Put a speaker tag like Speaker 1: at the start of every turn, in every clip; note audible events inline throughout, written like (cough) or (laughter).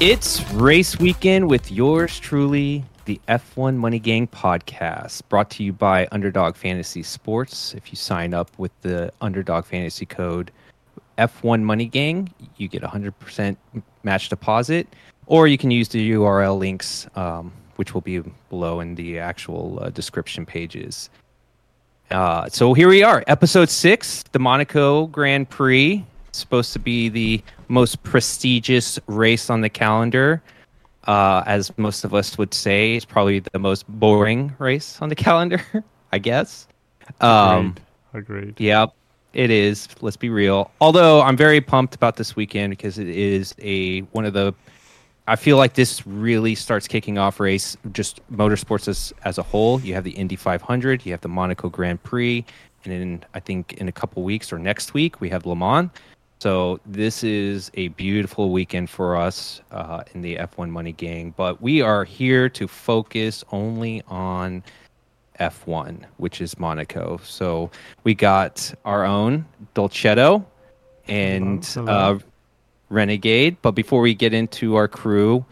Speaker 1: It's race weekend with yours truly, the F1 Money Gang podcast, brought to you by Underdog Fantasy Sports. If you sign up with the Underdog Fantasy code F1 Money Gang, you get 100% match deposit, or you can use the URL links, um, which will be below in the actual uh, description pages. Uh, so here we are, episode six, the Monaco Grand Prix supposed to be the most prestigious race on the calendar. Uh, as most of us would say, it's probably the most boring race on the (laughs) calendar, I guess.
Speaker 2: Um, Agreed. Agreed.
Speaker 1: Yeah, it is. Let's be real. Although I'm very pumped about this weekend because it is a one of the. I feel like this really starts kicking off race just motorsports as, as a whole. You have the Indy 500, you have the Monaco Grand Prix, and in I think in a couple weeks or next week we have Le Mans. So this is a beautiful weekend for us uh, in the F1 Money Gang, but we are here to focus only on F1, which is Monaco. So we got our own Dolcetto and uh, Renegade. But before we get into our crew,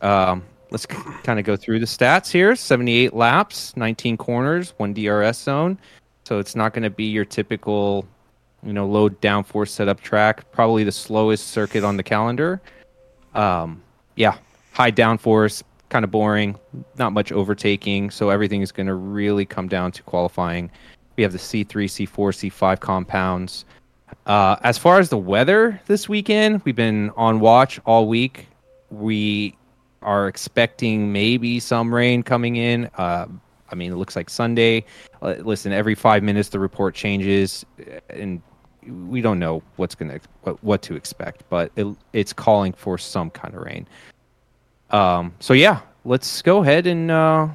Speaker 1: um, let's c- kind of go through the stats here 78 laps, 19 corners, one DRS zone. So it's not going to be your typical you know, low downforce setup track, probably the slowest circuit on the calendar. Um, yeah, high downforce, kind of boring, not much overtaking. So everything is going to really come down to qualifying. We have the C3, C4, C5 compounds. Uh, as far as the weather this weekend, we've been on watch all week. We are expecting maybe some rain coming in. Uh, I mean, it looks like Sunday. Uh, listen, every five minutes the report changes, and we don't know what's gonna what, what to expect, but it, it's calling for some kind of rain. Um, so yeah, let's go ahead and uh,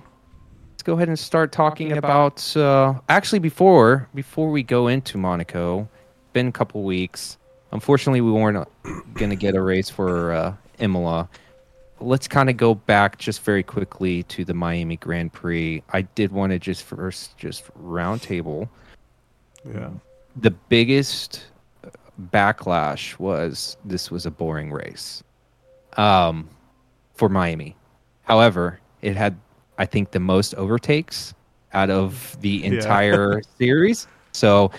Speaker 1: let's go ahead and start talking, talking about. about uh, actually, before before we go into Monaco, been a couple weeks. Unfortunately, we weren't gonna get a race for uh, Imola. Let's kind of go back just very quickly to the Miami Grand Prix. I did want to just first just roundtable.
Speaker 2: Yeah
Speaker 1: the biggest backlash was this was a boring race um, for Miami. However, it had, I think, the most overtakes out of the entire yeah. (laughs) series. So,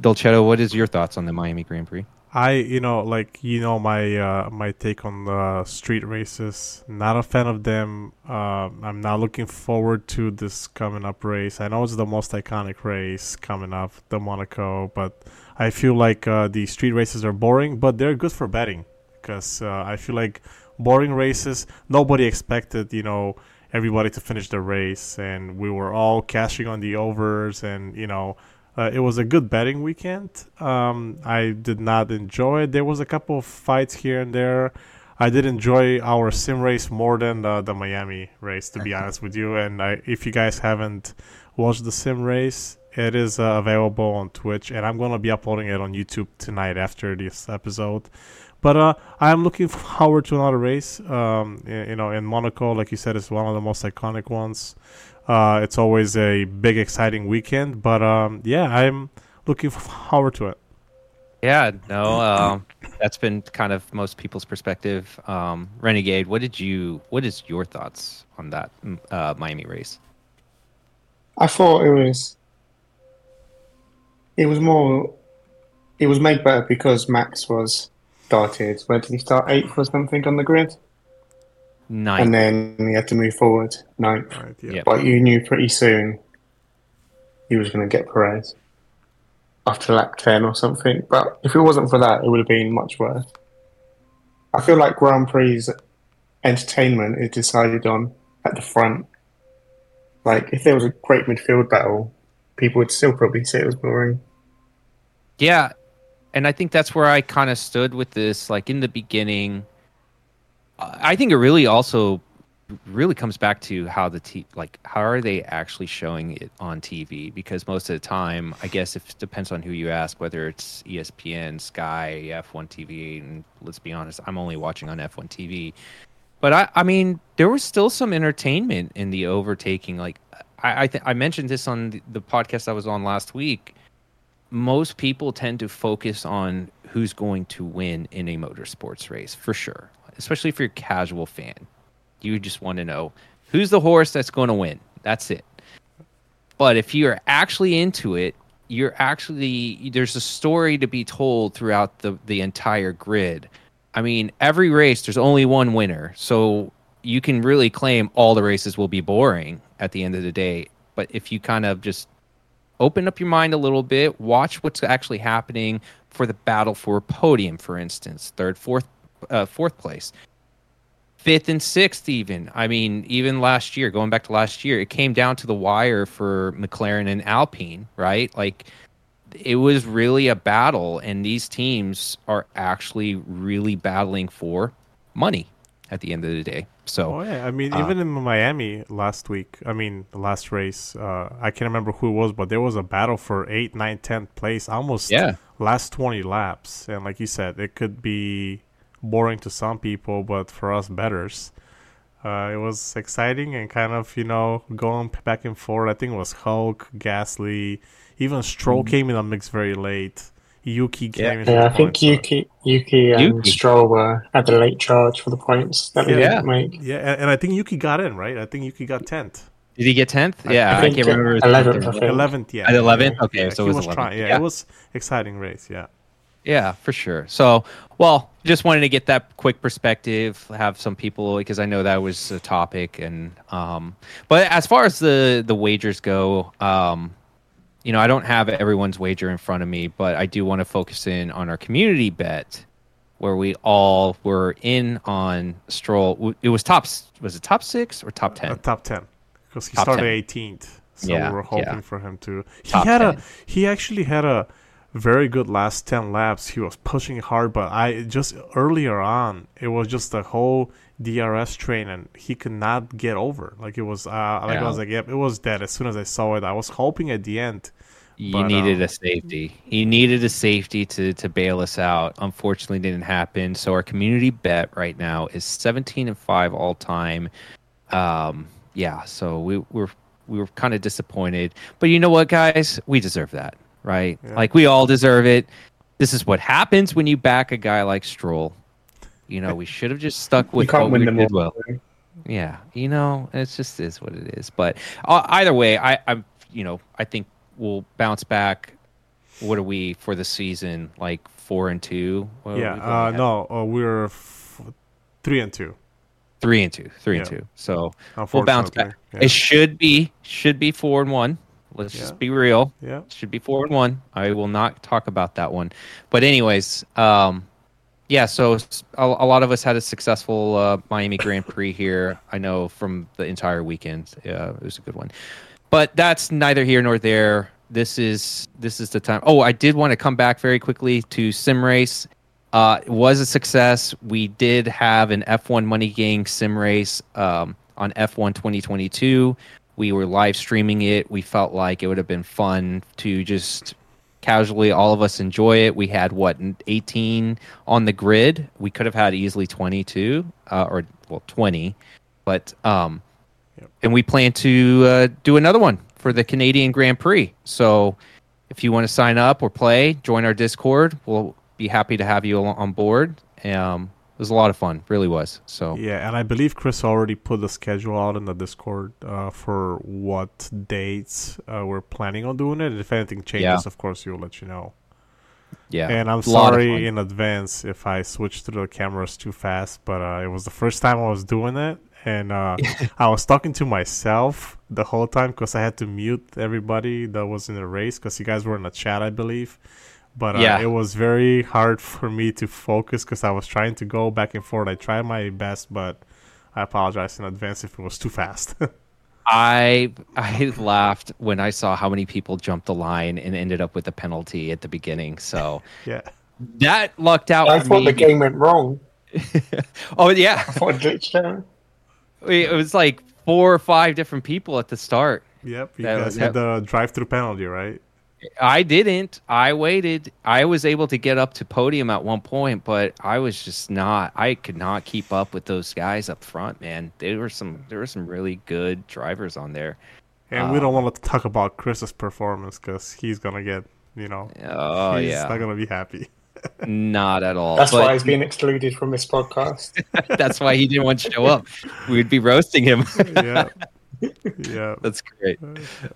Speaker 1: Dolcetto, what is your thoughts on the Miami Grand Prix?
Speaker 2: I, you know, like you know my uh, my take on the street races. Not a fan of them. Uh, I'm not looking forward to this coming up race. I know it's the most iconic race coming up, the Monaco, but I feel like uh, the street races are boring, but they're good for betting because uh, I feel like boring races. Nobody expected, you know, everybody to finish the race, and we were all cashing on the overs, and you know uh, it was a good betting weekend. Um, I did not enjoy it. There was a couple of fights here and there. I did enjoy our sim race more than the, the Miami race, to be (laughs) honest with you. And I, if you guys haven't watched the sim race, it is uh, available on Twitch, and I'm gonna be uploading it on YouTube tonight after this episode. But uh, I'm looking (laughs) forward to another race. Um, you know, in Monaco, like you said, it's one of the most iconic ones. Uh, it's always a big, exciting weekend. But um, yeah, I'm looking forward to it.
Speaker 1: Yeah, no, um, that's been kind of most people's perspective. Um, Renegade, what did you? What is your thoughts on that uh, Miami race?
Speaker 3: I thought it was. It was more. It was made better because Max was started. Where did he start? Eighth or something on the grid.
Speaker 1: Ninth.
Speaker 3: And then he had to move forward ninth. Right, yeah. But you knew pretty soon he was going to get Perez after lap 10 or something. But if it wasn't for that, it would have been much worse. I feel like Grand Prix entertainment is decided on at the front. Like, if there was a great midfield battle, people would still probably say it was boring.
Speaker 1: Yeah. And I think that's where I kind of stood with this. Like, in the beginning, I think it really also really comes back to how the t like how are they actually showing it on TV because most of the time I guess it depends on who you ask whether it's ESPN, Sky, F1 TV and let's be honest I'm only watching on F1 TV but I I mean there was still some entertainment in the overtaking like I I, th- I mentioned this on the, the podcast I was on last week. Most people tend to focus on who's going to win in a motorsports race for sure especially if you're a casual fan. You just want to know who's the horse that's going to win. That's it. But if you're actually into it, you're actually there's a story to be told throughout the the entire grid. I mean, every race there's only one winner. So you can really claim all the races will be boring at the end of the day. But if you kind of just open up your mind a little bit, watch what's actually happening for the battle for podium, for instance, third, fourth, uh, fourth place, fifth and sixth, even. I mean, even last year, going back to last year, it came down to the wire for McLaren and Alpine, right? Like it was really a battle, and these teams are actually really battling for money at the end of the day. So,
Speaker 2: oh, yeah, I mean, uh, even in Miami last week, I mean, the last race, uh, I can't remember who it was, but there was a battle for 8, 9, 10th place, almost yeah. last 20 laps. And like you said, it could be boring to some people, but for us betters, uh, it was exciting and kind of, you know, going back and forth. I think it was Hulk, Gasly, even Stroll mm-hmm. came in the mix very late. Yuki
Speaker 3: came yeah. Yeah, I think Yuki, Yuki and Yuki. Stroll were at the late charge for the points that
Speaker 2: yeah.
Speaker 3: didn't make.
Speaker 2: Yeah, and, and, I think Yuki got in, right? I think Yuki got tenth.
Speaker 1: Did he get tenth? Yeah, I, I, can't remember.
Speaker 3: Eleventh,
Speaker 2: eleventh, yeah.
Speaker 1: At eleventh, okay,
Speaker 2: yeah,
Speaker 1: so it was,
Speaker 2: was trying. Yeah, yeah, it was exciting race. Yeah.
Speaker 1: Yeah, for sure. So, well, just wanted to get that quick perspective, have some people because I know that was a topic, and um, but as far as the the wagers go, um, you know, I don't have everyone's wager in front of me, but I do want to focus in on our community bet where we all were in on Stroll. It was top, was it top six or top 10? Uh,
Speaker 2: top 10. Because he top started 18th. So yeah, we were hoping yeah. for him to. He top had 10. a, he actually had a very good last 10 laps. He was pushing hard, but I just earlier on, it was just the whole DRS train and he could not get over. Like it was, uh, like yeah. I was like, yep, it was dead as soon as I saw it. I was hoping at the end.
Speaker 1: You but, needed um, a safety. He needed a safety to to bail us out. Unfortunately, didn't happen. So our community bet right now is 17 and five all time. Um, yeah. So we we're we were kind of disappointed, but you know what, guys, we deserve that, right? Yeah. Like we all deserve it. This is what happens when you back a guy like Stroll. You know, we should have just stuck with what we did well. Yeah, you know, it's just is what it is. But uh, either way, I, I'm, you know, I think we'll bounce back. What are we for the season? Like four and two?
Speaker 2: What yeah, uh, no, uh, we're f- three and two.
Speaker 1: Three and two, three yeah. and two. So we'll bounce back. Yeah. It should be should be four and one. Let's yeah. just be real.
Speaker 2: Yeah,
Speaker 1: should be four and one. I will not talk about that one. But anyways, um, yeah, so a, a, lot of us had a successful uh, Miami Grand (laughs) Prix here. I know from the entire weekend. Yeah, it was a good one. But that's neither here nor there. This is this is the time. Oh, I did want to come back very quickly to Sim Race. Uh, it was a success. We did have an F1 Money Gang Sim Race um, on F1 2022. We were live streaming it. We felt like it would have been fun to just casually all of us enjoy it. We had what 18 on the grid? We could have had easily 22 uh, or well 20 but um yep. and we plan to uh, do another one for the canadian grand prix. So if you want to sign up or play join our discord. We'll be happy to have you on board. Um it was a lot of fun. Really was. So
Speaker 2: yeah and i believe chris already put the schedule out in the discord uh, for what dates uh, we're planning on doing it. If anything changes yeah. of course we'll let you know.
Speaker 1: Yeah.
Speaker 2: And i'm sorry in advance if i switched to the cameras too fast but uh, it was the first time i was doing it and uh, (laughs) i was talking to myself the whole time because i had to mute everybody that was in the race because you guys were in the chat i believe but uh, yeah. it was very hard for me to focus because I was trying to go back and forth. I tried my best, but I apologize in advance if it was too fast. (laughs)
Speaker 1: I I laughed when I saw how many people jumped the line and ended up with a penalty at the beginning. So (laughs)
Speaker 2: yeah,
Speaker 1: that lucked out.
Speaker 3: I thought the game went wrong. (laughs)
Speaker 1: oh yeah,
Speaker 3: I thought it.
Speaker 1: It was like four or five different people at the start.
Speaker 2: Yep, you guys had the drive-through penalty, right?
Speaker 1: I didn't. I waited. I was able to get up to podium at one point, but I was just not. I could not keep up with those guys up front, man. There were some. There were some really good drivers on there.
Speaker 2: And um, we don't want to talk about Chris's performance because he's gonna get. You know.
Speaker 1: Oh
Speaker 2: he's
Speaker 1: yeah.
Speaker 2: not gonna be happy. (laughs)
Speaker 1: Not at all.
Speaker 3: That's but, why he's been excluded from this podcast. (laughs)
Speaker 1: that's why he didn't want to show up. We'd be roasting him. (laughs)
Speaker 2: yeah. Yeah. (laughs)
Speaker 1: That's great.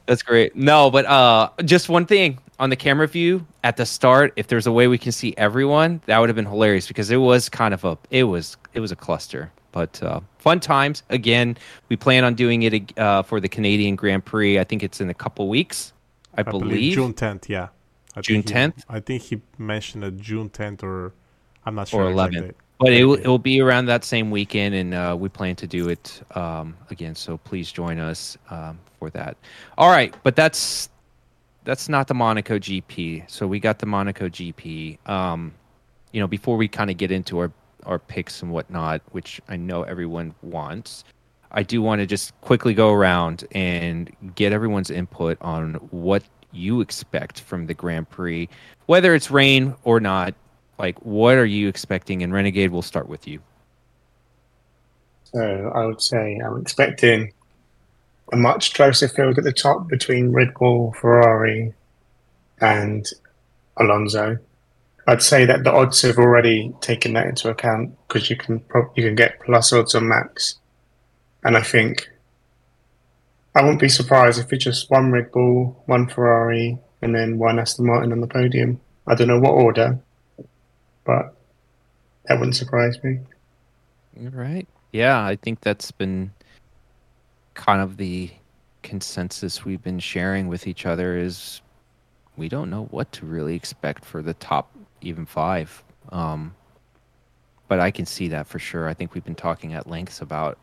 Speaker 1: That's great. No, but uh just one thing on the camera view at the start, if there's a way we can see everyone, that would have been hilarious because it was kind of a it was it was a cluster. But uh, fun times. Again, we plan on doing it uh, for the Canadian Grand Prix. I think it's in a couple weeks. I, I believe. believe.
Speaker 2: June 10th. Yeah.
Speaker 1: I June 10th.
Speaker 2: I think he mentioned a June 10th or I'm not sure.
Speaker 1: Or 11th. But it, it will be around that same weekend, and uh, we plan to do it um, again. So please join us um, for that. All right, but that's that's not the Monaco GP. So we got the Monaco GP. Um, you know, before we kind of get into our our picks and whatnot, which I know everyone wants, I do want to just quickly go around and get everyone's input on what you expect from the Grand Prix, whether it's rain or not. Like, what are you expecting? And Renegade, we'll start with you.
Speaker 3: So I would say I'm expecting a much closer field at the top between Red Bull, Ferrari, and Alonso. I'd say that the odds have already taken that into account because you can pro- you can get plus odds on Max, and I think I wouldn't be surprised if it's just one Red Bull, one Ferrari, and then one Aston Martin on the podium. I don't know what order, but that wouldn't surprise me.
Speaker 1: Right. Yeah, I think that's been kind of the consensus we've been sharing with each other is we don't know what to really expect for the top even five. Um, but I can see that for sure. I think we've been talking at lengths about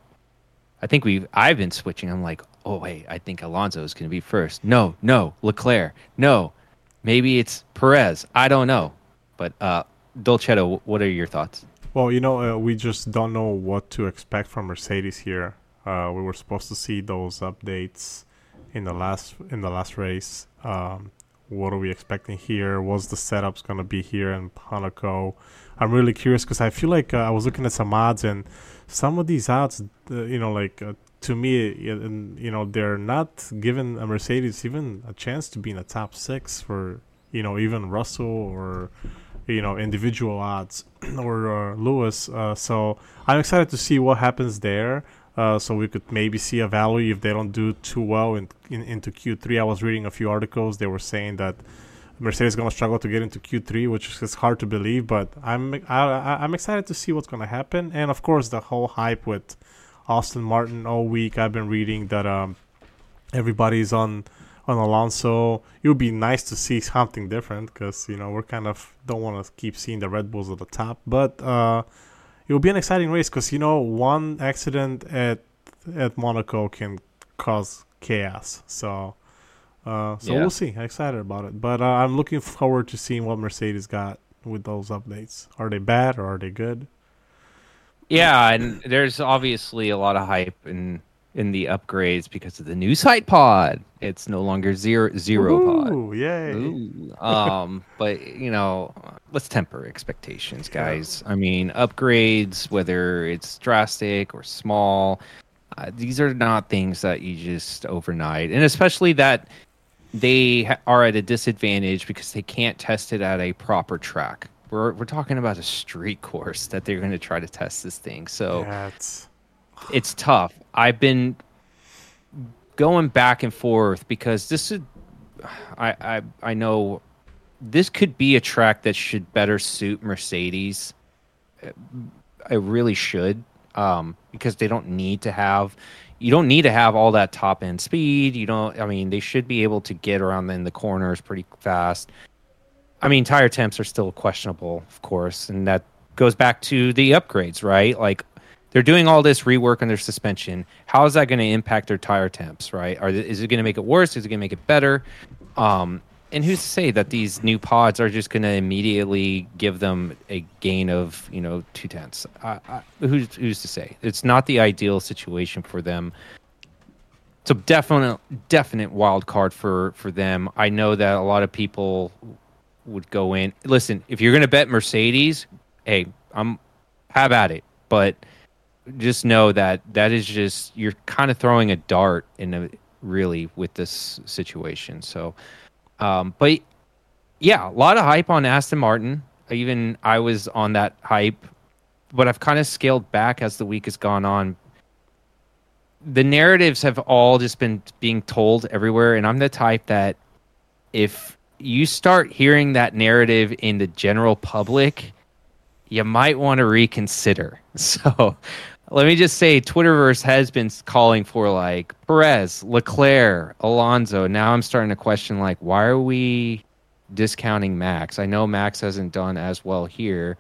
Speaker 1: I think we've I've been switching. I'm like, oh wait, I think Alonso is going to be first. No, no, Leclerc. No, maybe it's Perez. I don't know. But uh, Dolcetto, what are your thoughts?
Speaker 2: Well, you know, uh, we just don't know what to expect from Mercedes here. Uh, we were supposed to see those updates in the last in the last race. Um, what are we expecting here? What's the setup's going to be here in Monaco? I'm really curious because I feel like uh, I was looking at some odds and some of these odds, uh, you know, like uh, to me, you know, they're not giving a Mercedes even a chance to be in the top six for you know even Russell or you know individual odds (clears throat) or uh, Lewis. Uh, so I'm excited to see what happens there. Uh, so we could maybe see a value if they don't do too well in, in into Q3. I was reading a few articles. They were saying that Mercedes is going to struggle to get into Q3, which is hard to believe. But I'm I, I'm excited to see what's going to happen, and of course the whole hype with Aston Martin all week. I've been reading that um, everybody's on on Alonso. It would be nice to see something different because you know we're kind of don't want to keep seeing the Red Bulls at the top, but uh, it will be an exciting race because you know one accident at at Monaco can cause chaos. So uh, so yeah. we'll see. I'm excited about it, but uh, I'm looking forward to seeing what Mercedes got with those updates. Are they bad or are they good?
Speaker 1: Yeah, and there's obviously a lot of hype in in the upgrades because of the new side pod. It's no longer zero zero
Speaker 2: Ooh, pod. Yay!
Speaker 1: Ooh. Um, (laughs) but you know, let's temper expectations, guys. I mean, upgrades, whether it's drastic or small, uh, these are not things that you just overnight, and especially that they are at a disadvantage because they can't test it at a proper track. We're we're talking about a street (laughs) course that they're going to try to test this thing. So
Speaker 2: yeah, it's...
Speaker 1: tough. I've been going back and forth because this is I I I know this could be a track that should better suit Mercedes. I really should um, because they don't need to have you don't need to have all that top end speed. You don't. I mean, they should be able to get around in the corners pretty fast. I mean, tire temps are still questionable, of course, and that goes back to the upgrades, right? Like they're doing all this rework on their suspension. How is that going to impact their tire temps, right? Are is it going to make it worse? Is it going to make it better? Um, and who's to say that these new pods are just going to immediately give them a gain of you know two tenths? who's who's to say? It's not the ideal situation for them. It's a definite definite wild card for for them. I know that a lot of people would go in. Listen, if you're going to bet Mercedes, hey, I'm have at it, but just know that that is just you're kind of throwing a dart in a really with this situation. So um, but yeah, a lot of hype on Aston Martin. Even I was on that hype, but I've kind of scaled back as the week has gone on. The narratives have all just been being told everywhere, and I'm the type that if you start hearing that narrative in the general public, you might want to reconsider. (laughs) So let me just say Twitterverse has been calling for like Perez, Leclerc, Alonso. Now I'm starting to question like why are we discounting Max? I know Max hasn't done as well here,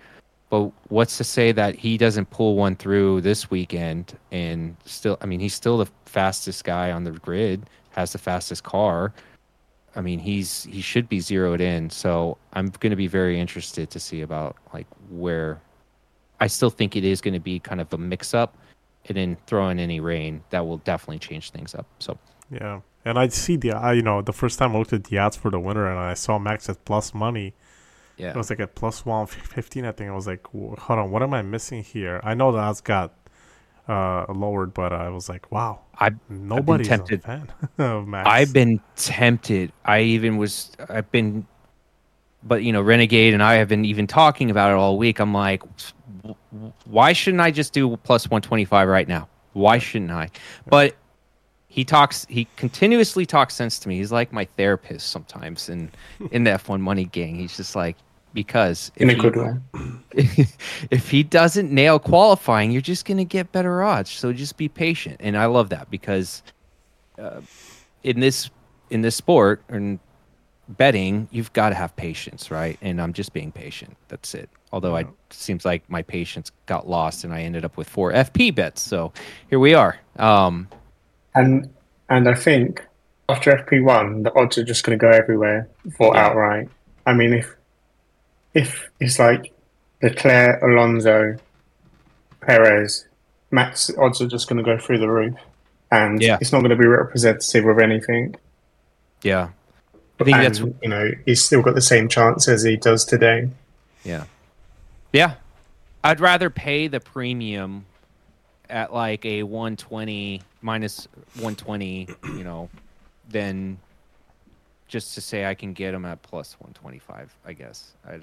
Speaker 1: but what's to say that he doesn't pull one through this weekend and still I mean he's still the fastest guy on the grid, has the fastest car. I mean, he's he should be zeroed in. So I'm going to be very interested to see about like where. I still think it is going to be kind of a mix up, and then throw in any rain that will definitely change things up. So
Speaker 2: yeah, and I see the I you know the first time I looked at the odds for the winner and I saw Max at plus money. Yeah, it was like at plus one fifteen. I think I was like, hold on, what am I missing here? I know the odds got uh, lowered, but I was like, wow,
Speaker 1: I nobody's I've been tempted. a fan (laughs) of Max. I've been tempted. I even was. I've been, but you know, Renegade and I have been even talking about it all week. I'm like, why shouldn't I just do plus 125 right now? Why shouldn't I? But he talks. He continuously talks sense to me. He's like my therapist sometimes in in the F1 Money Gang. He's just like, because
Speaker 3: in a good way. (laughs)
Speaker 1: If he doesn't nail qualifying, you're just going to get better odds. So just be patient, and I love that because uh, in this in this sport and betting, you've got to have patience, right? And I'm just being patient. That's it. Although I seems like my patience got lost, and I ended up with four FP bets. So here we are. Um,
Speaker 3: and and I think after FP one, the odds are just going to go everywhere for yeah. outright. I mean, if if it's like Leclerc, Alonso, Perez, Max odds are just going to go through the roof, and yeah. it's not going to be representative of anything.
Speaker 1: Yeah,
Speaker 3: I think and, that's you know he's still got the same chance as he does today.
Speaker 1: Yeah, yeah. I'd rather pay the premium at like a 120 minus 120, you know, than just to say I can get him at plus 125. I guess I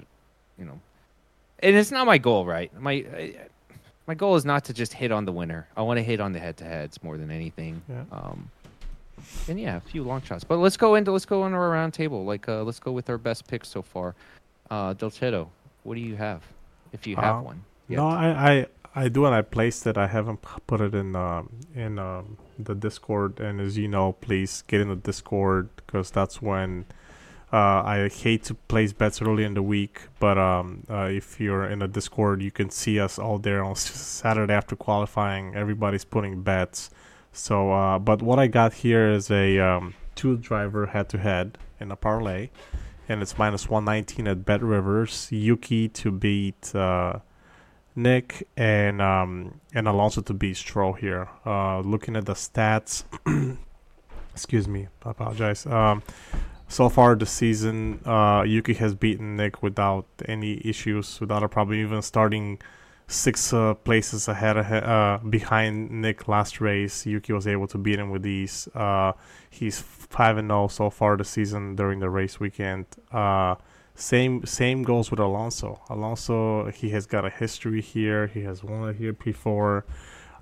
Speaker 1: you know, and it's not my goal, right? My my goal is not to just hit on the winner. I want to hit on the head to heads more than anything. Yeah. Um, and yeah, a few long shots. But let's go into let's go into our round table. Like uh, let's go with our best picks so far. Uh, Dolcetto, what do you have? If you have uh, one.
Speaker 2: Yet. No, I, I I do and I placed it. I haven't put it in um, in um, the Discord. And as you know, please get in the Discord because that's when uh, I hate to place bets early in the week, but um, uh, if you're in a Discord, you can see us all there on (laughs) Saturday after qualifying. Everybody's putting bets. So, uh, but what I got here is a um, two driver head to head in a parlay, and it's minus 119 at Bet Rivers. Yuki to beat uh, Nick and um, and Alonso to beat Stroll here. Uh, looking at the stats, (clears throat) excuse me, I apologize. Um, so far this season, uh, Yuki has beaten Nick without any issues, without a problem, even starting six uh, places ahead uh, behind Nick last race. Yuki was able to beat him with these. Uh, he's five and zero oh so far this season during the race weekend. Uh, same same goes with Alonso. Alonso he has got a history here. He has won it here before.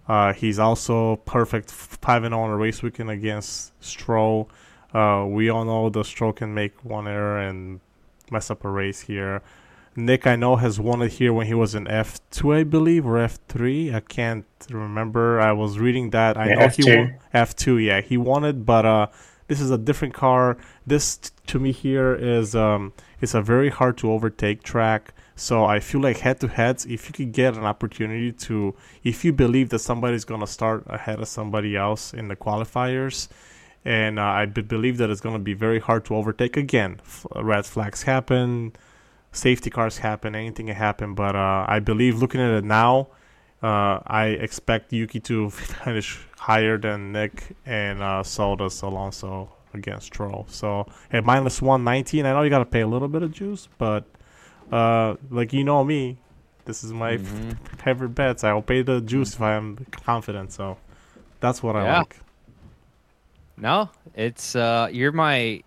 Speaker 2: Uh, he's also perfect five and zero oh on a race weekend against Stroll. Uh, we all know the Stroll can make one error and mess up a race here. Nick, I know, has won it here when he was in F2, I believe, or F3. I can't remember. I was reading that. I yeah, know F2. he won F2. Yeah, he won it, but uh, this is a different car. This t- to me here is um, it's a very hard to overtake track. So I feel like head to heads, if you could get an opportunity to, if you believe that somebody's gonna start ahead of somebody else in the qualifiers, and uh, I b- believe that it's going to be very hard to overtake. Again, f- red flags happen, safety cars happen, anything can happen. But uh, I believe, looking at it now, uh, I expect Yuki to (laughs) finish higher than Nick, and uh, so does Alonso against Stroll. So at minus one nineteen, I know you got to pay a little bit of juice, but uh, like you know me, this is my mm-hmm. (laughs) favorite bets. I'll pay the juice if I am confident. So that's what yeah. I like.
Speaker 1: No, it's uh, you're my.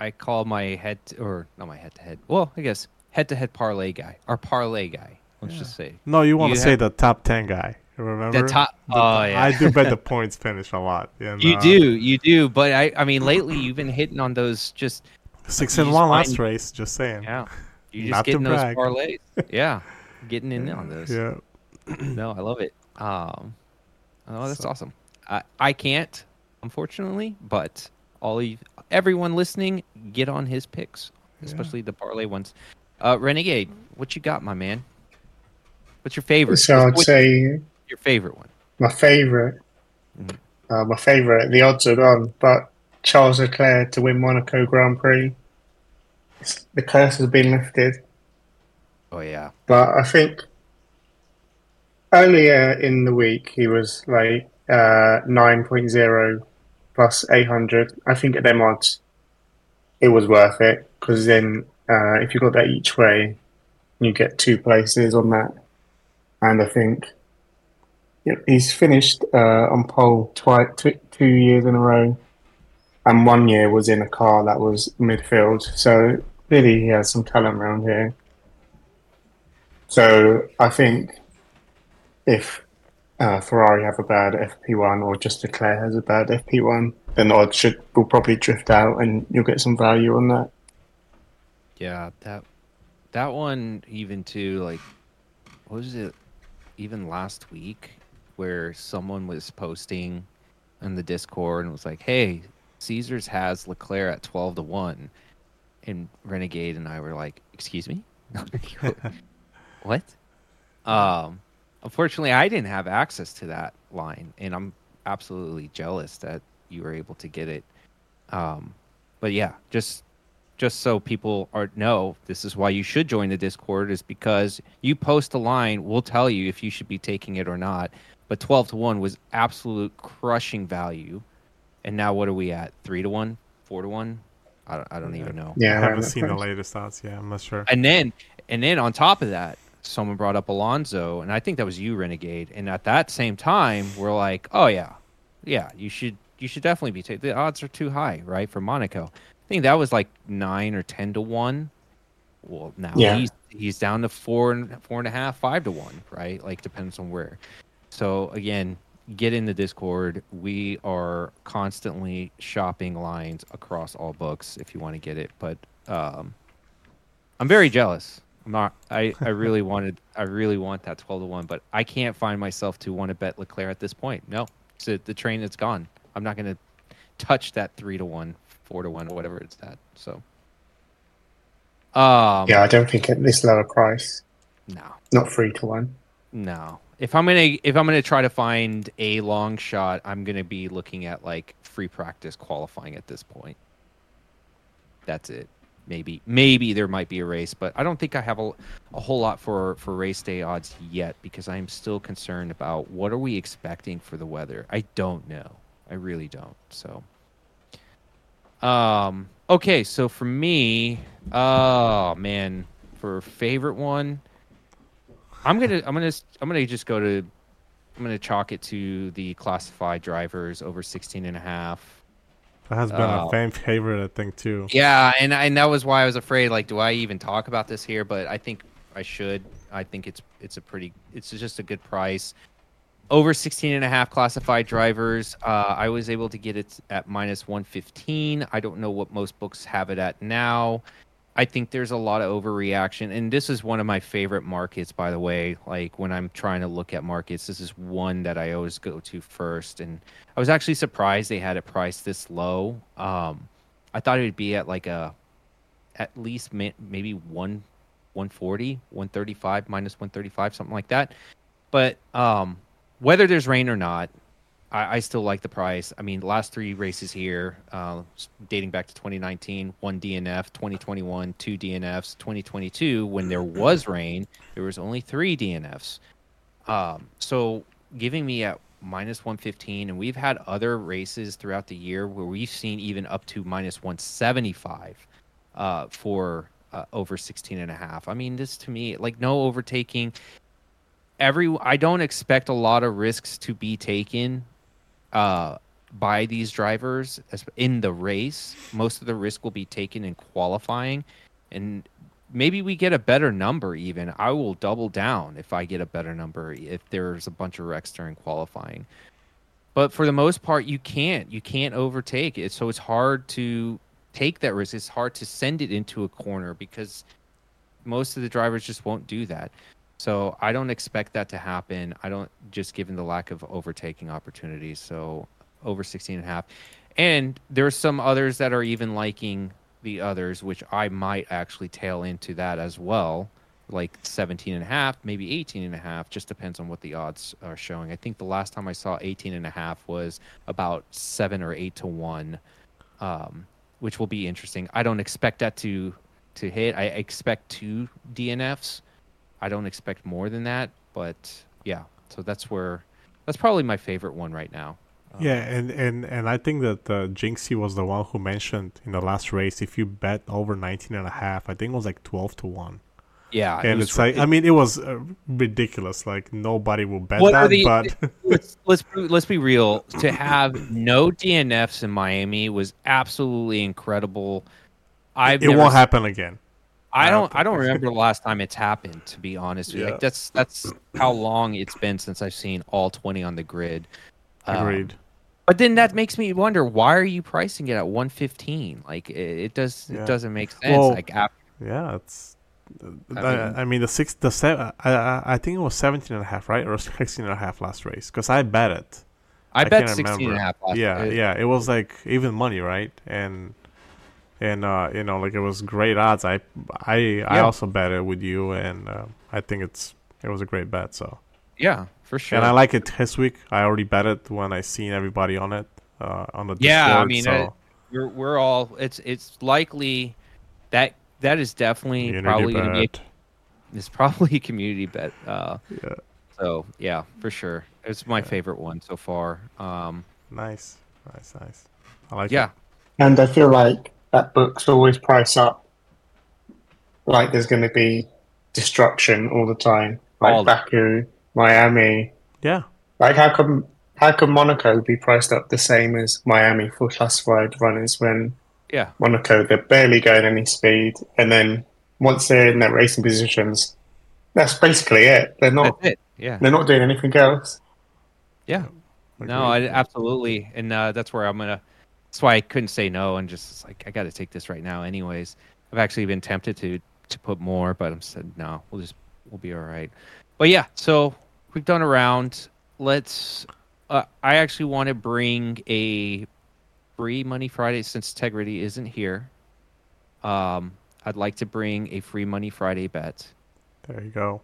Speaker 1: I call my head to, or not my head to head. Well, I guess head-to-head parlay guy, our parlay guy. Let's yeah. just say.
Speaker 2: No, you want to say the top ten guy. Remember
Speaker 1: the top? The, oh yeah.
Speaker 2: I do bet the (laughs) points finish a lot.
Speaker 1: Yeah, you uh, do, you do. But I, I mean, lately you've been hitting on those just
Speaker 2: six and one last race. Just saying.
Speaker 1: Yeah, (laughs) you just Not getting those parlays. (laughs) yeah, getting in on those.
Speaker 2: Yeah.
Speaker 1: no, I love it. Um, oh, that's so. awesome. I, I can't, unfortunately, but all of everyone listening, get on his picks, especially yeah. the parlay ones. Uh, Renegade, what you got, my man? What's your favorite?
Speaker 3: So I'd say
Speaker 1: your favorite one.
Speaker 3: My favorite, mm-hmm. uh, my favorite. The odds are on, but Charles Leclerc to win Monaco Grand Prix. The curse has been lifted.
Speaker 1: Oh yeah.
Speaker 3: But I think earlier in the week he was like uh, 9.0 plus 800. I think at them odds, it was worth it because then uh, if you got that each way, you get two places on that. And I think yep, he's finished uh, on pole twice, t- two years in a row, and one year was in a car that was midfield. So really, he has some talent around here. So I think if uh, Ferrari have a bad FP1 or just Leclerc has a bad FP1, then the odds should will probably drift out, and you'll get some value on that.
Speaker 1: Yeah, that that one even too like what was it even last week where someone was posting in the Discord and was like, "Hey, Caesars has Leclerc at twelve to one," and Renegade and I were like, "Excuse me, (laughs) (laughs) what?" Um, unfortunately, I didn't have access to that line, and I'm absolutely jealous that you were able to get it. Um, but yeah, just just so people are know this is why you should join the discord is because you post a line we'll tell you if you should be taking it or not. But 12 to 1 was absolute crushing value. And now what are we at? 3 to 1 4 to 1 i don't, I don't even know.
Speaker 2: Yeah i haven't seen the latest odds yeah i'm not sure.
Speaker 1: And then and then on top of that someone brought up alonso and i think that was you renegade. And at that same time we're like oh yeah. Yeah you should you should definitely be taking the odds are too high right for monaco. I think that was like nine or ten to one. Well, now yeah. he's he's down to four and four and a half, five to one, right? Like depends on where. So again, get in the Discord. We are constantly shopping lines across all books if you want to get it. But um, I'm very jealous. I'm not. I, I (laughs) really wanted. I really want that twelve to one, but I can't find myself to want to bet Leclerc at this point. No, it's the train that's gone. I'm not going to touch that three to one four to one or whatever it's at. So, um,
Speaker 3: yeah, I don't think at this lower price.
Speaker 1: No,
Speaker 3: not three to one.
Speaker 1: No, if I'm gonna if I'm gonna try to find a long shot, I'm gonna be looking at like free practice qualifying at this point. That's it. Maybe maybe there might be a race, but I don't think I have a, a whole lot for for race day odds yet because I'm still concerned about what are we expecting for the weather. I don't know. I really don't. So um. Okay, so for me, oh man, for favorite one, I'm gonna I'm gonna I'm gonna just go to I'm gonna chalk it to the classified drivers over 16 and a half.
Speaker 2: That has been uh, a fan (laughs) favorite, I think, too.
Speaker 1: Yeah, and and that was why I was afraid. Like, do I even talk about this here? But I think I should. I think it's it's a pretty it's just a good price over 16 and a half classified drivers. Uh, i was able to get it at minus 115 i don't know what most books have it at now. I think there's a lot of overreaction and this is one of my favorite markets by the way. Like when i'm trying to look at markets this is one that i always go to first and i was actually surprised they had it priced this low. Um, i thought it would be at like a at least maybe 1 140 135 minus 135 something like that. But um whether there's rain or not, I, I, still like the price. I mean, last three races here, uh, dating back to 2019, one DNF, 2021, two DNFs, 2022, when there was rain, there was only three DNFs. Um, so giving me at minus 115, and we've had other races throughout the year where we've seen even up to minus 175 uh, for uh, over 16 and a half. I mean, this to me, like no overtaking every I don't expect a lot of risks to be taken uh, by these drivers in the race. Most of the risk will be taken in qualifying, and maybe we get a better number even. I will double down if I get a better number if there's a bunch of wrecks during qualifying. But for the most part, you can't. You can't overtake it. So it's hard to take that risk. It's hard to send it into a corner because most of the drivers just won't do that. So I don't expect that to happen. I don't just given the lack of overtaking opportunities. So over 16 and a half. And there's some others that are even liking the others, which I might actually tail into that as well, like 17 and a half, maybe 18 and a half, just depends on what the odds are showing. I think the last time I saw 18 and a half was about seven or eight to one, um, which will be interesting. I don't expect that to to hit. I expect two DNFs. I don't expect more than that, but yeah. So that's where that's probably my favorite one right now.
Speaker 2: Um, yeah, and, and, and I think that uh, Jinxie was the one who mentioned in the last race if you bet over 19 and a half, I think it was like 12 to 1.
Speaker 1: Yeah,
Speaker 2: and it it's like I mean it was uh, ridiculous. Like nobody will bet that. The, but
Speaker 1: let's let's let's be real. To have no DNFs in Miami was absolutely incredible.
Speaker 2: I it won't happen again.
Speaker 1: I don't. I don't (laughs) remember the last time it's happened. To be honest, yeah. like that's that's how long it's been since I've seen all twenty on the grid.
Speaker 2: Agreed. Um,
Speaker 1: but then that makes me wonder why are you pricing it at one fifteen? Like it, it does. Yeah. It doesn't make sense. Well, like
Speaker 2: after, yeah, it's. I, mean, I mean the six the seven I, I think it was 17 and a half right or (laughs) 16 and a half last race because I bet it
Speaker 1: I, I bet 16 remember. and a half
Speaker 2: yeah
Speaker 1: race.
Speaker 2: yeah it was like even money right and and uh, you know, like it was great odds. I I yeah. I also bet it with you, and uh, I think it's it was a great bet. So
Speaker 1: yeah, for sure.
Speaker 2: And I like it this week. I already bet it when I seen everybody on it uh, on the
Speaker 1: yeah.
Speaker 2: Discord,
Speaker 1: I mean,
Speaker 2: so.
Speaker 1: it, we're we're all. It's it's likely that that is definitely community probably going to be. A, (laughs) it's probably a community bet. Uh, yeah. So yeah, for sure. It's my yeah. favorite one so far. Um,
Speaker 2: nice, nice, nice. I like
Speaker 1: yeah.
Speaker 2: it.
Speaker 3: And I feel like that book's always price up. Like there's going to be destruction all the time, like all Baku, Miami.
Speaker 2: Yeah.
Speaker 3: Like how come how could Monaco be priced up the same as Miami for classified runners when
Speaker 1: yeah
Speaker 3: Monaco they're barely going any speed, and then once they're in their racing positions, that's basically it. They're not.
Speaker 1: It. Yeah.
Speaker 3: They're not doing anything else.
Speaker 1: Yeah. No, I, absolutely, and uh, that's where I'm gonna that's why I couldn't say no and just like I got to take this right now. Anyways, I've actually been tempted to to put more, but I'm said no. We'll just we'll be all right. But yeah, so we've done around. Let's. Uh, I actually want to bring a free Money Friday since Integrity isn't here. Um, I'd like to bring a free Money Friday bet.
Speaker 2: There you go.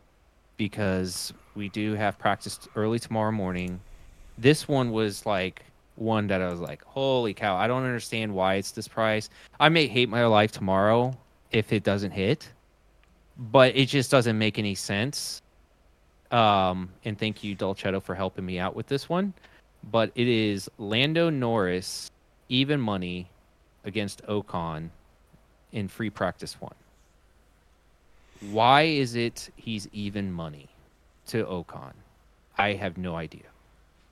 Speaker 1: Because we do have practice early tomorrow morning. This one was like one that I was like, holy cow, I don't understand why it's this price. I may hate my life tomorrow if it doesn't hit, but it just doesn't make any sense. Um, and thank you, Dolcetto, for helping me out with this one. But it is Lando Norris, even money against Ocon in free practice one. Why is it he's even money to Ocon? I have no idea.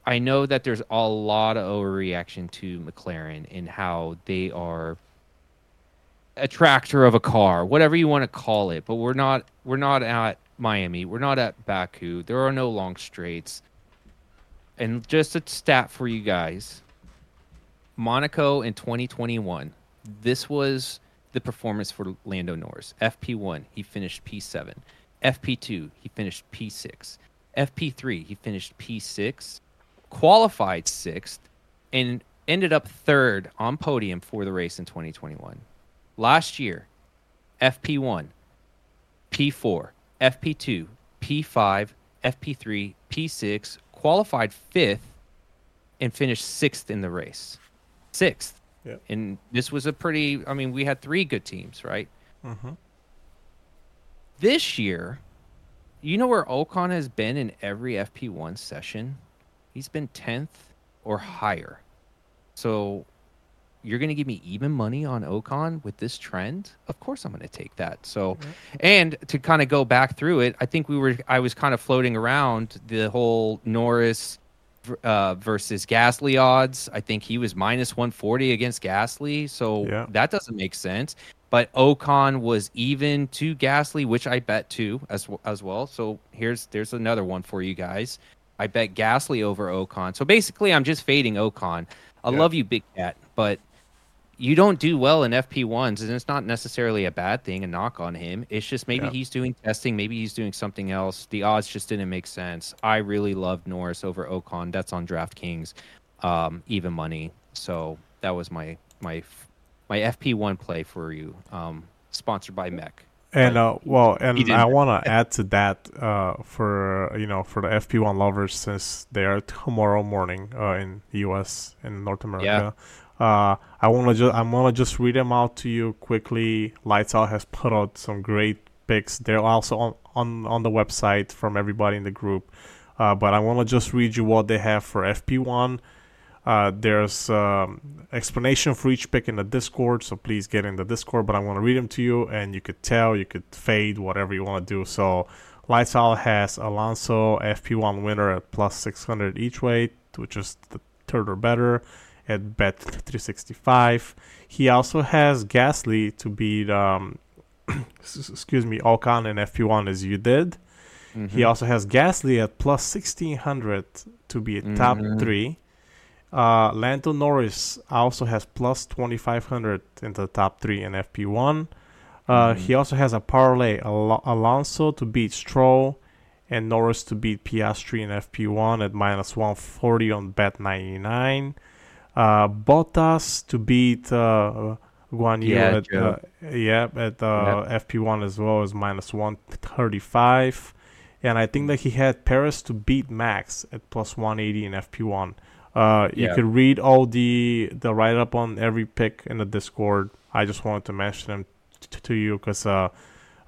Speaker 1: I know that there's a lot of overreaction to McLaren and how they are a tractor of a car, whatever you want to call it. But we're not we're not at Miami. We're not at Baku. There are no long straights. And just a stat for you guys. Monaco in 2021. This was the performance for Lando Norris. FP1, he finished P7. FP2, he finished P6. FP3, he finished P6 qualified sixth, and ended up third on podium for the race in 2021. Last year, FP1, P4, FP2, P5, FP3, P6, qualified fifth, and finished sixth in the race. Sixth.
Speaker 2: Yeah.
Speaker 1: And this was a pretty, I mean, we had three good teams, right?
Speaker 2: Mm-hmm.
Speaker 1: This year, you know where Ocon has been in every FP1 session? He's been 10th or higher. So you're going to give me even money on Ocon with this trend? Of course I'm going to take that. So mm-hmm. and to kind of go back through it, I think we were I was kind of floating around the whole Norris uh, versus Gasly odds. I think he was minus 140 against Gasly, so
Speaker 2: yeah.
Speaker 1: that doesn't make sense. but Ocon was even to Gasly, which I bet too as as well. So here's there's another one for you guys. I bet Gasly over Ocon. So basically, I'm just fading Ocon. I yeah. love you, Big Cat, but you don't do well in FP1s, and it's not necessarily a bad thing, a knock on him. It's just maybe yeah. he's doing testing, maybe he's doing something else. The odds just didn't make sense. I really loved Norris over Ocon. That's on DraftKings, um, even money. So that was my my my FP1 play for you, um, sponsored by Mech.
Speaker 2: And uh, well, and I want to (laughs) add to that uh, for you know for the FP1 lovers since they are tomorrow morning uh, in the US in North America. Yeah. Uh, I want to just I'm gonna just read them out to you quickly. Lights Out has put out some great picks. They're also on on, on the website from everybody in the group. Uh, but I want to just read you what they have for FP1. Uh, there's um, explanation for each pick in the Discord, so please get in the Discord. But I want to read them to you, and you could tell, you could fade, whatever you want to do. So Lights Out has Alonso FP1 winner at plus 600 each way, which is the third or better at bet 365. He also has Gasly to beat, um, (clears throat) excuse me, Ocon and FP1 as you did. Mm-hmm. He also has Gasly at plus 1600 to be a top mm-hmm. three. Uh, Lando Norris also has plus 2500 in the top three in FP1. Uh, mm-hmm. He also has a parlay Al- Alonso to beat Stroll and Norris to beat Piastri in FP1 at minus 140 on bet 99. Uh, Bottas to beat uh, Guan Yu yeah, at uh, yeah at uh, yep. FP1 as well as minus 135. And I think that he had Perez to beat Max at plus 180 in FP1. Uh, you yeah. could read all the the write up on every pick in the Discord. I just wanted to mention them t- to you because uh,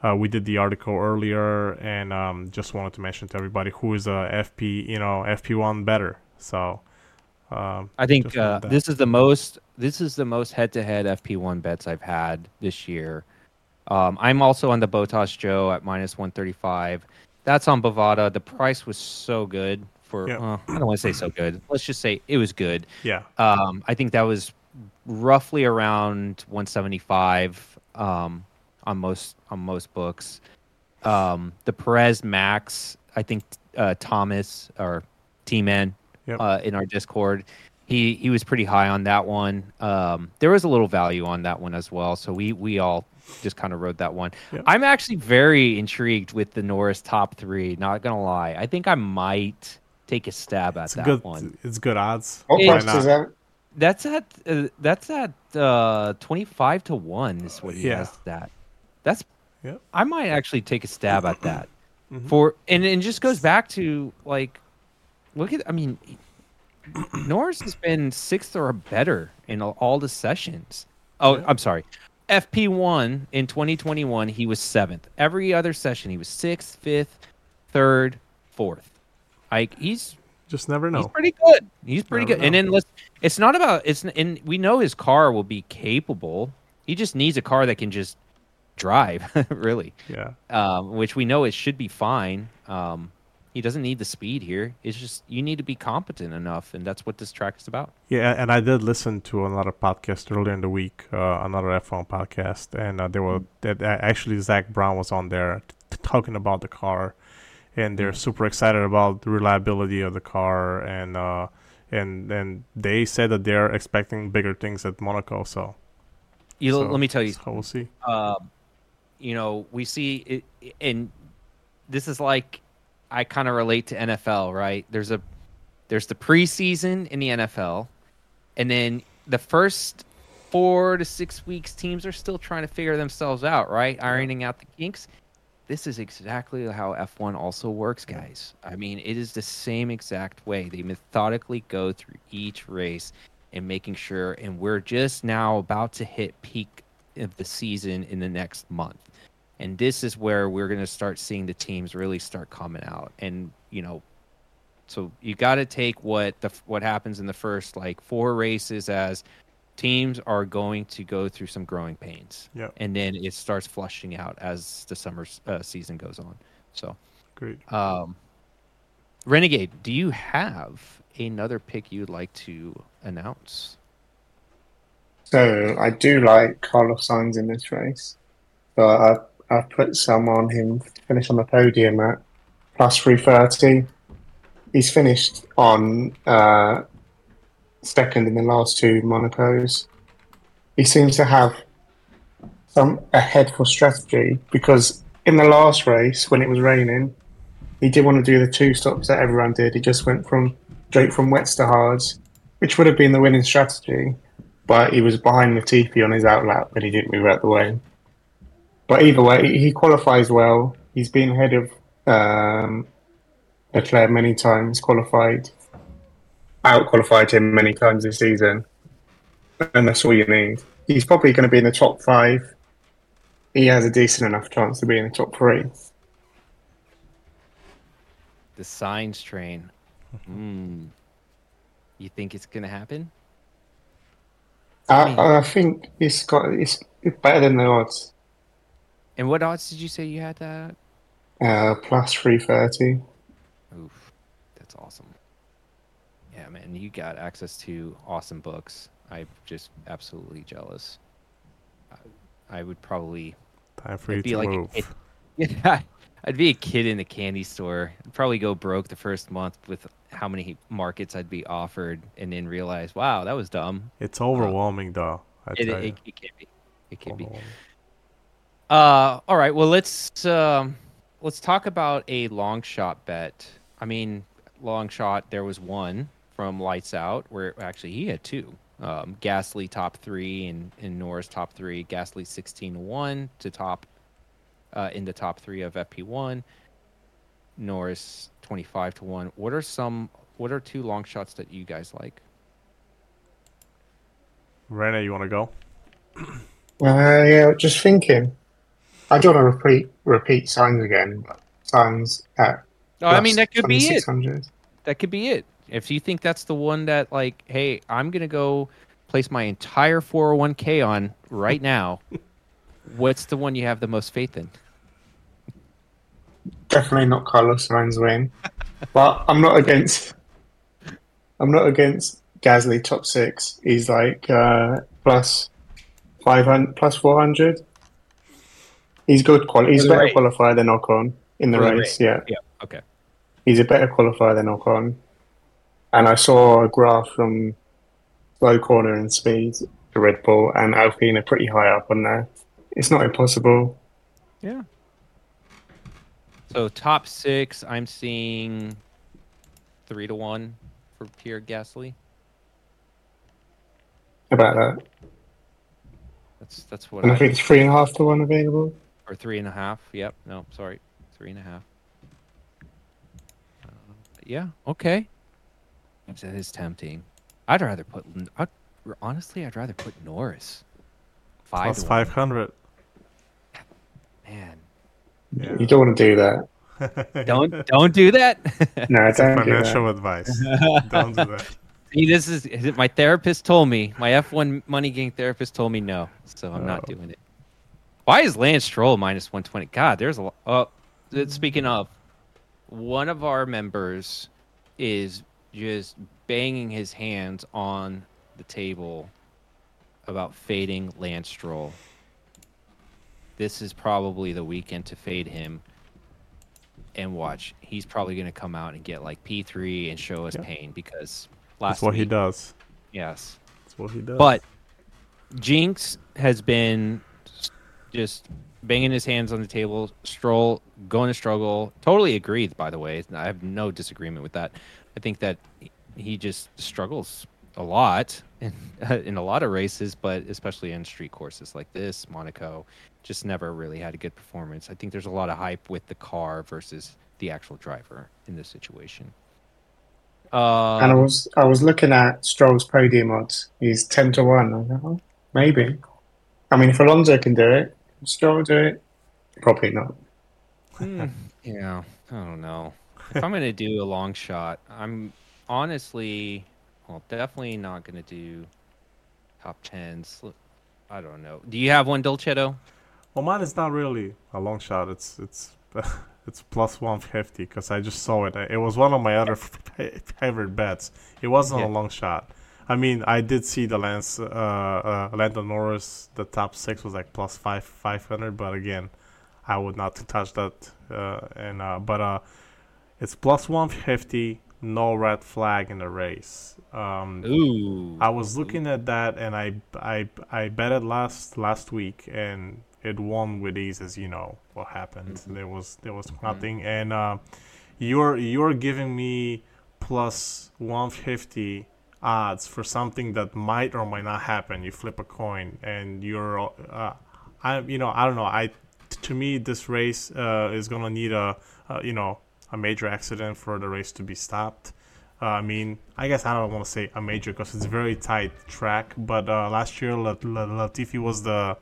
Speaker 2: uh, we did the article earlier, and um, just wanted to mention to everybody who is a FP, you know, FP1 better. So
Speaker 1: um, I think uh, this is the most this is the most head to head FP1 bets I've had this year. Um, I'm also on the Bottas Zhou at minus 135. That's on Bovada. The price was so good for. Yeah. Uh, I don't want to say so good. Let's just say it was good.
Speaker 2: Yeah.
Speaker 1: Um, I think that was roughly around 175 um, on most on most books. Um, the Perez Max, I think uh, Thomas or T Man yep. uh, in our Discord. He he was pretty high on that one. Um, there was a little value on that one as well. So we we all just kind of rode that one. Yep. I'm actually very intrigued with the Norris top three. Not gonna lie, I think I might take a stab at
Speaker 2: it's
Speaker 1: that
Speaker 2: good,
Speaker 1: one.
Speaker 2: It's good odds.
Speaker 3: What price is that?
Speaker 1: That's at uh, that's at uh, twenty five to one is what he yeah. has that. That's yeah. I might actually take a stab at that. (clears throat) Mm-hmm. For and and just goes back to like look at I mean (clears throat) Norris has been sixth or better in all the sessions. Oh, I'm sorry. FP1 in 2021, he was seventh. Every other session, he was sixth, fifth, third, fourth. Like he's
Speaker 2: just never know.
Speaker 1: He's pretty good. He's pretty never good. Know. And then let's. It's not about. It's and we know his car will be capable. He just needs a car that can just drive, (laughs) really.
Speaker 2: Yeah.
Speaker 1: Um, which we know it should be fine. Um, he doesn't need the speed here. It's just you need to be competent enough, and that's what this track is about.
Speaker 2: Yeah, and I did listen to another podcast earlier in the week, uh, another F1 podcast, and uh, there were that actually Zak Brown was on there t- talking about the car, and they're mm. super excited about the reliability of the car, and uh, and and they said that they're expecting bigger things at Monaco. So,
Speaker 1: you so, let me tell you,
Speaker 2: so we'll see.
Speaker 1: Uh, you know, we see it, and this is like I kind of relate to NFL, right? There's a there's the preseason in the NFL, and then the first four to six weeks, teams are still trying to figure themselves out, right? Ironing out the kinks. This is exactly how F1 also works, guys. I mean, it is the same exact way. They methodically go through each race and making sure, and we're just now about to hit peak of the season in the next month and this is where we're going to start seeing the teams really start coming out and you know so you got to take what the what happens in the first like four races as teams are going to go through some growing pains.
Speaker 2: Yeah
Speaker 1: and then it starts flushing out as the summer uh, season goes on. So
Speaker 2: great.
Speaker 1: um renegade do you have another pick you'd like to announce?
Speaker 3: So I do like Carlos Sainz in this race, but I've, I've put some on him to finish on the podium at plus 330. He's finished on uh, second in the last two Monacos. He seems to have some a head for strategy because in the last race when it was raining, he did want to do the two stops that everyone did. He just went from straight from wets to hards, which would have been the winning strategy, but he was behind Latifi on his outlap and he didn't move out the way. But either way, he qualifies well. He's been ahead of um, Leclerc many times, qualified, out qualified him many times this season, and that's all you need. He's probably going to be in the top five. He has a decent enough chance to be in the top three.
Speaker 1: The Sainz train. Hmm. You think it's gonna happen?
Speaker 3: I, I think it's got it's better than the odds.
Speaker 1: And what odds did you say you had that?
Speaker 3: Uh, plus three thirty.
Speaker 1: Oof, that's awesome. Yeah, man, you got access to awesome books. I'm just absolutely jealous. I, I would probably
Speaker 2: time for you to like move.
Speaker 1: A, (laughs) yeah, I'd be a kid in a candy store. I'd probably go broke the first month with how many markets I'd be offered, and then realize, wow, that was dumb.
Speaker 2: It's overwhelming, though.
Speaker 1: It, it, it, it, can be. It can be. Uh, all right. Well, let's um, let's talk about a long shot bet. I mean, long shot. There was one from Lights Out where actually he had two. Um, Gasly top three and, and Norris top three. Gasly 16 1 to top uh, in the top three of FP1. Norris 25 to 1. What are some what are two long shots that you guys like?
Speaker 2: Rene, you want to go? (clears throat)
Speaker 3: Uh, yeah, just thinking. I don't want to repeat repeat Sainz again, but Sainz at.
Speaker 1: Oh, I mean that could be it. That could be it. If you think that's the one that like, hey, I'm gonna go place my entire 401k on right (laughs) now. what's the one you have the most faith in?
Speaker 3: Definitely not Carlos Sainz win, but I'm not against. I'm not against Gasly top six. He's like uh, plus five hundred, plus four hundred. He's good quality. He's a better right. qualifier than Ocon in the right, race. Right. Yeah.
Speaker 1: Yeah. Okay.
Speaker 3: He's a better qualifier than Ocon. And I saw a graph from slow corner and speed to Red Bull and Alpine are pretty high up on there. It's not impossible.
Speaker 1: Yeah. So top six, I'm seeing three to one for Pierre Gasly.
Speaker 3: About that.
Speaker 1: That's that's what.
Speaker 3: And I, I think it's three and a half to one available.
Speaker 1: Or three and a half. Yep. No, sorry, three and a half. Uh, yeah. Okay. That is tempting. I'd rather put. I'd, honestly, I'd rather put Norris.
Speaker 2: Five Plus five hundred.
Speaker 1: Man.
Speaker 3: Yeah. You don't want to do that. (laughs)
Speaker 1: don't don't do that. (laughs)
Speaker 3: no, it's a
Speaker 2: financial advice. (laughs) don't do that.
Speaker 1: See, this is my therapist told me. My F1 money gang therapist told me no, so I'm oh. not doing it. Why is Lance Stroll minus 120? God, there's a lot. Oh, speaking of, one of our members is just banging his hands on the table about fading Lance Stroll. This is probably the weekend to fade him. And watch, he's probably going to come out and get like P3 and show us pain because last
Speaker 2: That's what
Speaker 1: week,
Speaker 2: he does.
Speaker 1: Yes.
Speaker 2: That's what he does.
Speaker 1: But Jinx has been just banging his hands on the table. Stroll going to struggle. Totally agreed. By the way, I have no disagreement with that. I think that he just struggles a lot in, (laughs) in a lot of races, but especially in street courses like this, Monaco, just never really had a good performance. I think there's a lot of hype with the car versus the actual driver in this situation.
Speaker 3: Um, and I was I was looking at Stroll's podium odds. He's ten to one. I thought, oh, maybe. I mean, if Alonso can do it, Stroll do it. Probably not.
Speaker 1: Hmm, (laughs) yeah, I don't know. If I'm gonna do a long shot, I'm honestly, well, definitely not gonna do top tens. I don't know. Do you have one, Dolcetto?
Speaker 2: Well, mine is not really a long shot. It's it's (laughs) it's plus one fifty because I just saw it. It was one of my other (laughs) favorite bets. It wasn't yeah. a long shot, I mean, I did see the Lance, uh, uh, Lando Norris. The top six was like plus five, five hundred. But again, I would not touch that. Uh, and uh, but uh, it's plus one fifty. No red flag in the race. Um,
Speaker 1: Ooh.
Speaker 2: I was looking at that, and I I I bet it last last week, and it won with ease, as you know what happened. Mm-hmm. There was there was mm-hmm. nothing, and uh, you're you're giving me plus one fifty odds for something that might or might not happen. You flip a coin, and you're, uh, I, you know, I don't know. I, to me, this race uh, is gonna need a, a, you know, a major accident for the race to be stopped. Uh, I mean, I guess I don't want to say a major because it's a very tight track. But uh, last year, Latifi was the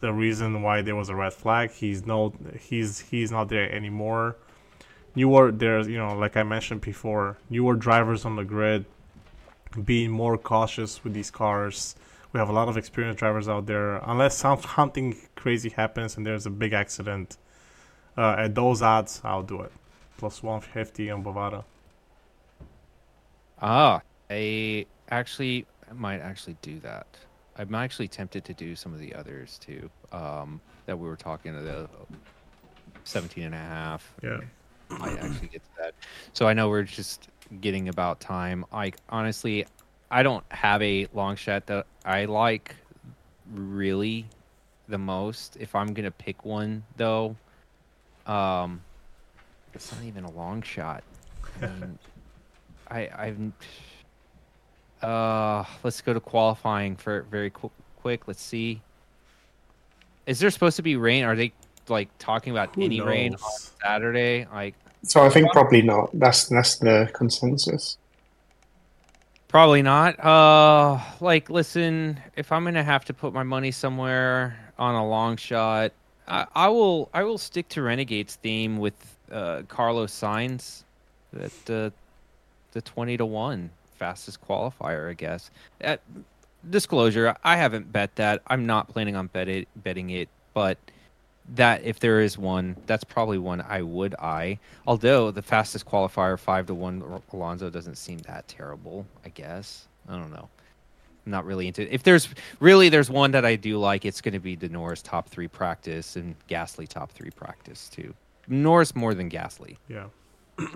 Speaker 2: the reason why there was a red flag. He's no, he's he's not there anymore. Newer, there's you know, like I mentioned before, newer drivers on the grid being more cautious with these cars. We have a lot of experienced drivers out there. Unless (laughs) something crazy happens and there's a big accident, uh, at those odds, I'll do it. Plus 150 on Bovada.
Speaker 1: Ah, I actually I might actually do that. I'm actually tempted to do some of the others too. Um, that we were talking to the 17 and a half.
Speaker 2: Yeah.
Speaker 1: I actually get to that. So I know we're just getting about time. I honestly, I don't have a long shot that I like really the most. If I'm gonna pick one though, um, it's not even a long shot. I mean, (laughs) I I've uh let's go to qualifying for very qu- quick. Let's see. Is there supposed to be rain? Are they like talking about Who any knows? rain on Saturday? Like
Speaker 3: so I think probably not. That's that's the consensus.
Speaker 1: Probably not. Uh, like, listen, if I'm gonna have to put my money somewhere on a long shot, I, I will. I will stick to Renegades theme with uh, Carlos Sainz, at the the twenty to one fastest qualifier, I guess. At, disclosure, I haven't bet that. I'm not planning on bet it, betting it, but that if there is one, that's probably one I would eye. Although the fastest qualifier five to one Alonso doesn't seem that terrible. I guess I don't know. I'm not really into. It. If there's really there's one that I do like, it's going to be the Norris top three practice and Gasly top three practice too. Norris more than Gasly.
Speaker 2: Yeah. (clears throat)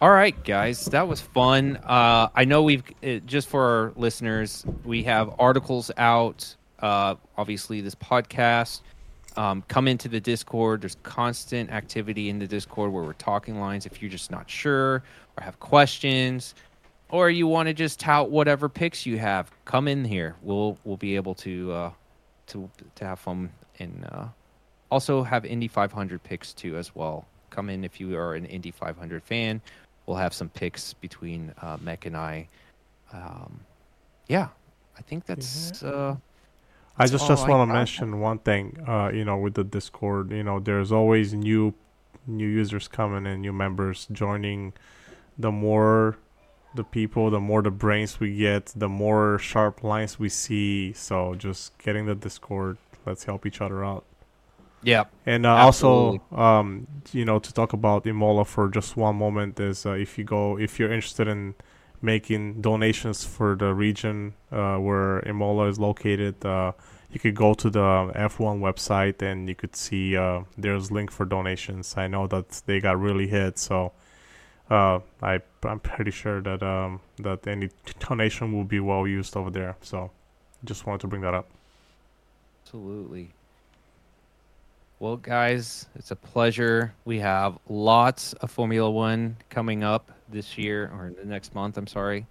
Speaker 1: All right, guys, that was fun. Uh, I know we've uh, just for our listeners, we have articles out uh, obviously this podcast. Um, come into the Discord. There's constant activity in the Discord where we're talking lines. If you're just not sure or have questions, or you want to just tout whatever picks you have, come in here. We'll we'll be able to uh, to to have fun and uh, also have Indy 500 picks too as well. Come in if you are an Indy 500 fan. We'll have some picks between uh, Mech and I. Um, yeah, I think that's. Uh,
Speaker 2: I just just want to mention one thing. Uh, you know, with the Discord, you know, there's always new new users coming and new members joining. The more the people, the more the brains we get, the more sharp lines we see. So just getting the Discord, let's help each other out.
Speaker 1: Yeah.
Speaker 2: And uh, also, um, you know, to talk about Imola for just one moment is uh, if you go, if you're interested in making donations for the region uh, where Imola is located. Uh, you could go to the F1 website and you could see uh, there's link for donations. I know that they got really hit, so uh, I I'm pretty sure that um, that any donation will be well used over there. So just wanted to bring that up.
Speaker 1: Absolutely. Well, guys, it's a pleasure. We have lots of Formula One coming up this year or the next month. I'm sorry.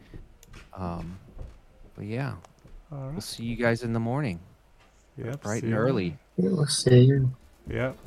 Speaker 1: Um, but yeah, right. we'll see you guys in the morning.
Speaker 2: Yep,
Speaker 1: bright and early.
Speaker 3: Yeah, we'll see you.
Speaker 2: Yep.